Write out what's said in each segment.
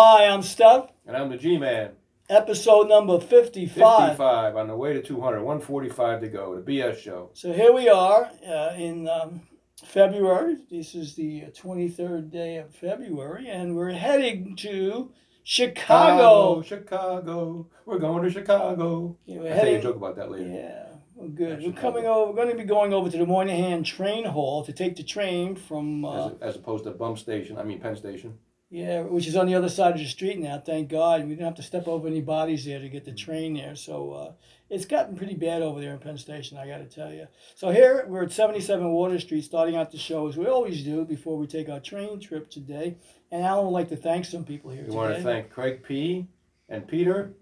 Hi, I'm Steph. And I'm the G-Man. Episode number 55. 55 on the way to 200. 145 to go. The BS show. So here we are uh, in um, February. This is the 23rd day of February, and we're heading to Chicago. Chicago. We're going to Chicago. Yeah, I'll tell you a joke about that later. Yeah, well, good. We're coming over. We're going to be going over to the Moynihan Train Hall to take the train from uh, As, as opposed to Bump Station, I mean Penn Station. Yeah, which is on the other side of the street now. Thank God, we didn't have to step over any bodies there to get the train there. So uh, it's gotten pretty bad over there in Penn Station. I got to tell you. So here we're at 77 Water Street, starting out the show as we always do before we take our train trip today. And Alan would like to thank some people here We today. want to thank Craig P. and Peter.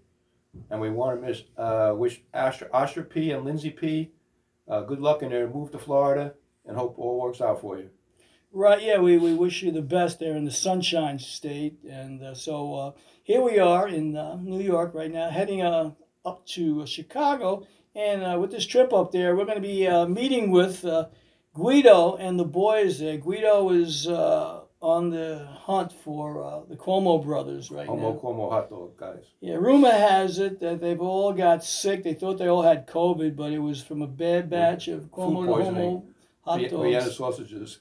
And we want to miss, uh, wish Asher, Asher P. and Lindsay P. Uh, good luck in their move to Florida and hope all works out for you. Right, yeah, we, we wish you the best there in the Sunshine State. And uh, so uh, here we are in uh, New York right now, heading uh, up to uh, Chicago. And uh, with this trip up there, we're going to be uh, meeting with uh, Guido and the boys there. Guido is uh, on the hunt for uh, the Cuomo brothers right Homo now. Cuomo hot dog, guys. Yeah, rumor has it that they've all got sick. They thought they all had COVID, but it was from a bad batch of Cuomo. Homo hot dogs. Sausages.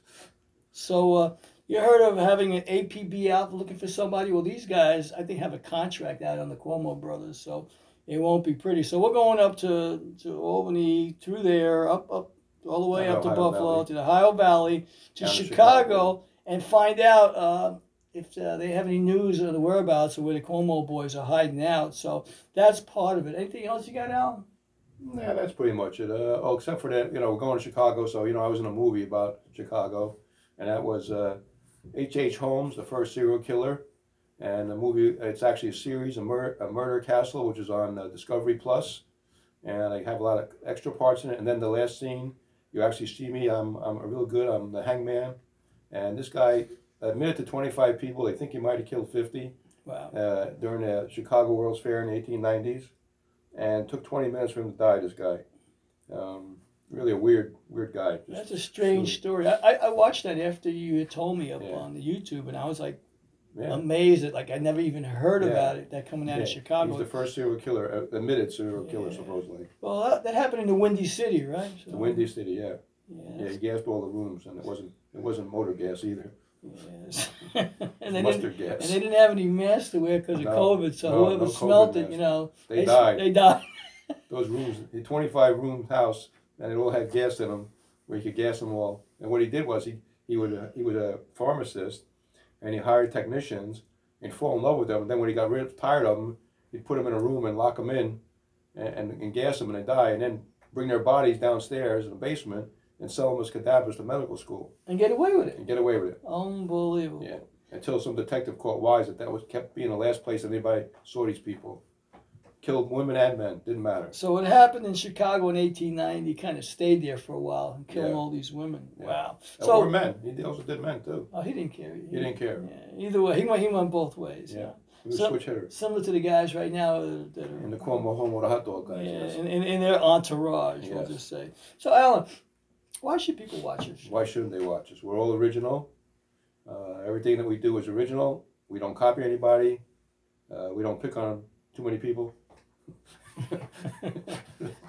So uh, you heard of having an APB out looking for somebody? Well, these guys, I think, have a contract out on the Cuomo brothers, so it won't be pretty. So we're going up to, to Albany, through there, up up all the way up to Ohio Buffalo, Valley. to the Ohio Valley, to Chicago, Chicago. and find out uh, if uh, they have any news of the whereabouts of where the Cuomo boys are hiding out. So that's part of it. Anything else you got, Al? Yeah, that's pretty much it. Uh, oh, except for that, you know, we're going to Chicago, so you know, I was in a movie about Chicago, and that was uh, H. H. Holmes, the first serial killer, and the movie. It's actually a series, a, mur- a Murder Castle, which is on uh, Discovery Plus, and I have a lot of extra parts in it. And then the last scene, you actually see me. I'm I'm a real good. I'm the hangman, and this guy admitted to 25 people. They think he might have killed 50 Wow. uh, during the Chicago World's Fair in the 1890s, and took 20 minutes for him to die. This guy, um, really a weird, weird guy. Just- That's a strange story. I, I, watched that after you had told me up Yeah. on the YouTube, and I was like yeah. amazed at like I never even heard Yeah. about it. That coming out of. Chicago. He's the first serial killer, uh, admitted serial killer, supposedly. well, that, that happened in the Windy City, right? So, The Windy City, yeah. Yeah. Yeah, he gassed all the rooms, and it wasn't, it wasn't motor gas either. Yes. and, they didn't, Mustard gas. and they didn't have any masks to wear because of No, COVID. So no, whoever no smelt it, you know, They s- died. They died. Those rooms, the 25 room house, and it all had gas in them, where you could gas them all. And what he did was he he would uh, he was a pharmacist, and he hired technicians and fall in love with them. And then when he got rid tired of them, he'd put them in a room and lock them in, and, and, and gas them, and they die. And then bring their bodies downstairs in the basement and sell them as cadavers to medical school and get away with it. and get away with it. Unbelievable. Yeah. Until some detective caught wise that that was kept being the last place anybody saw these people. Killed women and men, didn't matter. So it happened in Chicago in 1890. Kind of stayed there for a while and killed Yeah. all these women. Yeah. Wow. So, So or men. He also did men too. oh, he didn't care. He, He didn't care. Yeah. Either way, he went. He went both ways. Yeah. He was So- switch hitter. Similar to the guys right now that are In the Cuomo home with the hot dog guys. yeah, yes. in, in, in their entourage, we'll just say. So, Alan, why should people watch us? Why shouldn't they watch us? We're all original. Uh, everything that we do is original. We don't copy anybody. Uh, we don't pick on too many people.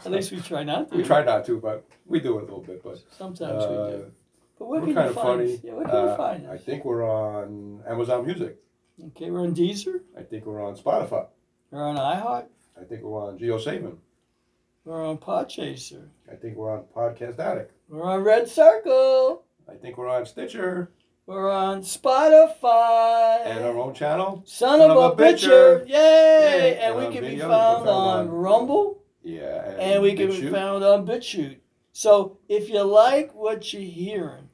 At least we try not to. we try not to, but we do it a little bit. But Sometimes we uh, do. But where we're can kind you of find funny. us? Yeah, where can you Uh, find I think we're on Amazon Music. Okay, we're on Deezer. I think we're on Spotify. We're on iHeart. I think we're on JioSaavn. We're on Podchaser. I think we're on Podcast Addict. We're on Red Circle. I think we're on Stitcher We're on Spotify. and our own channel. Son, of, a bitcher. Yay! Yay. And And we can be found, found on on- Rumble Yeah, and we can be found on BitChute. So if you like what you're hearing,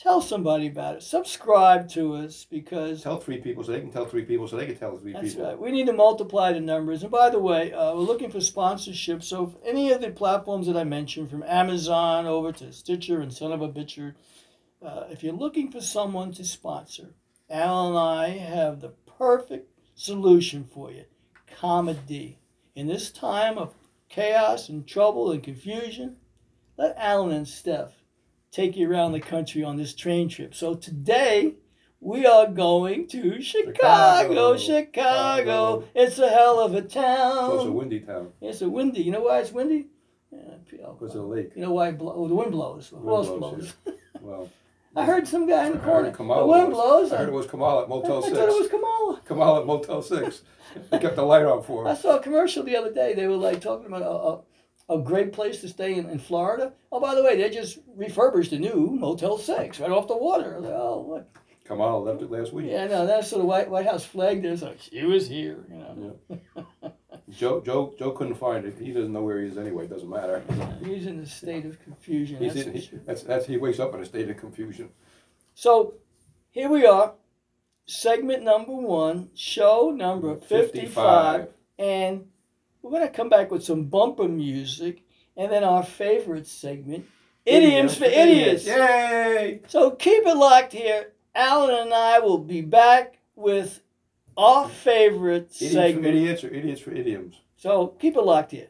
tell somebody about it. Subscribe to us because Tell three people so they can tell three people so they can tell three That's people. right. We need to multiply the numbers. And by the way, uh, we're looking for sponsorship. So if any of the platforms that I mentioned, from Amazon over to Stitcher and Son of a Bitcher, uh, if you're looking for someone to sponsor, Al and I have the perfect solution for you. Comedy. In this time of chaos and trouble and confusion, let Alan and Steph take you around the country on this train trip. So today, we are going to Chicago, Chicago. Chicago. It's a hell of a town. It's a windy town It's a windy. You know why it's windy? Yeah, because of the lake. you know why it blow, oh, the wind blows. Who Wind blows, blows? Well, I heard some guy in the corner. Kamala the wind blows. I heard it was Kamala at Motel I Six. thought it was Kamala. Kamala at Motel Six. They kept the light on for I saw a commercial the other day. They were like talking about a, a, a great place to stay in, in Florida. Oh, by the way, they just refurbished a new Motel 6 right off the water. I was like, oh, look. Kamala left it last week. Yeah, no, that's sort of White, White House flag there. It's like, she was here, you know. Joe Joe Joe couldn't find it. He doesn't know where he is anyway. It doesn't matter. He's in a state of confusion. He's That's in, for he, sure. that's that's he wakes up in a state of confusion. So here we are, segment number one, show number 55. And we're going to come back with some bumper music and then our favorite segment, Idioms for Idiots. Yay! So keep it locked here. Alan and I will be back with our favorite Idiots for segment. idiots or idiots for idioms. So keep it locked here.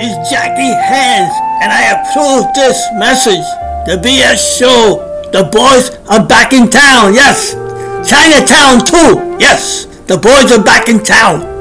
Is Jackie Hans, and I approve this message. The BS show. The boys are back in town. Yes. Chinatown too. Yes. The boys are back in town.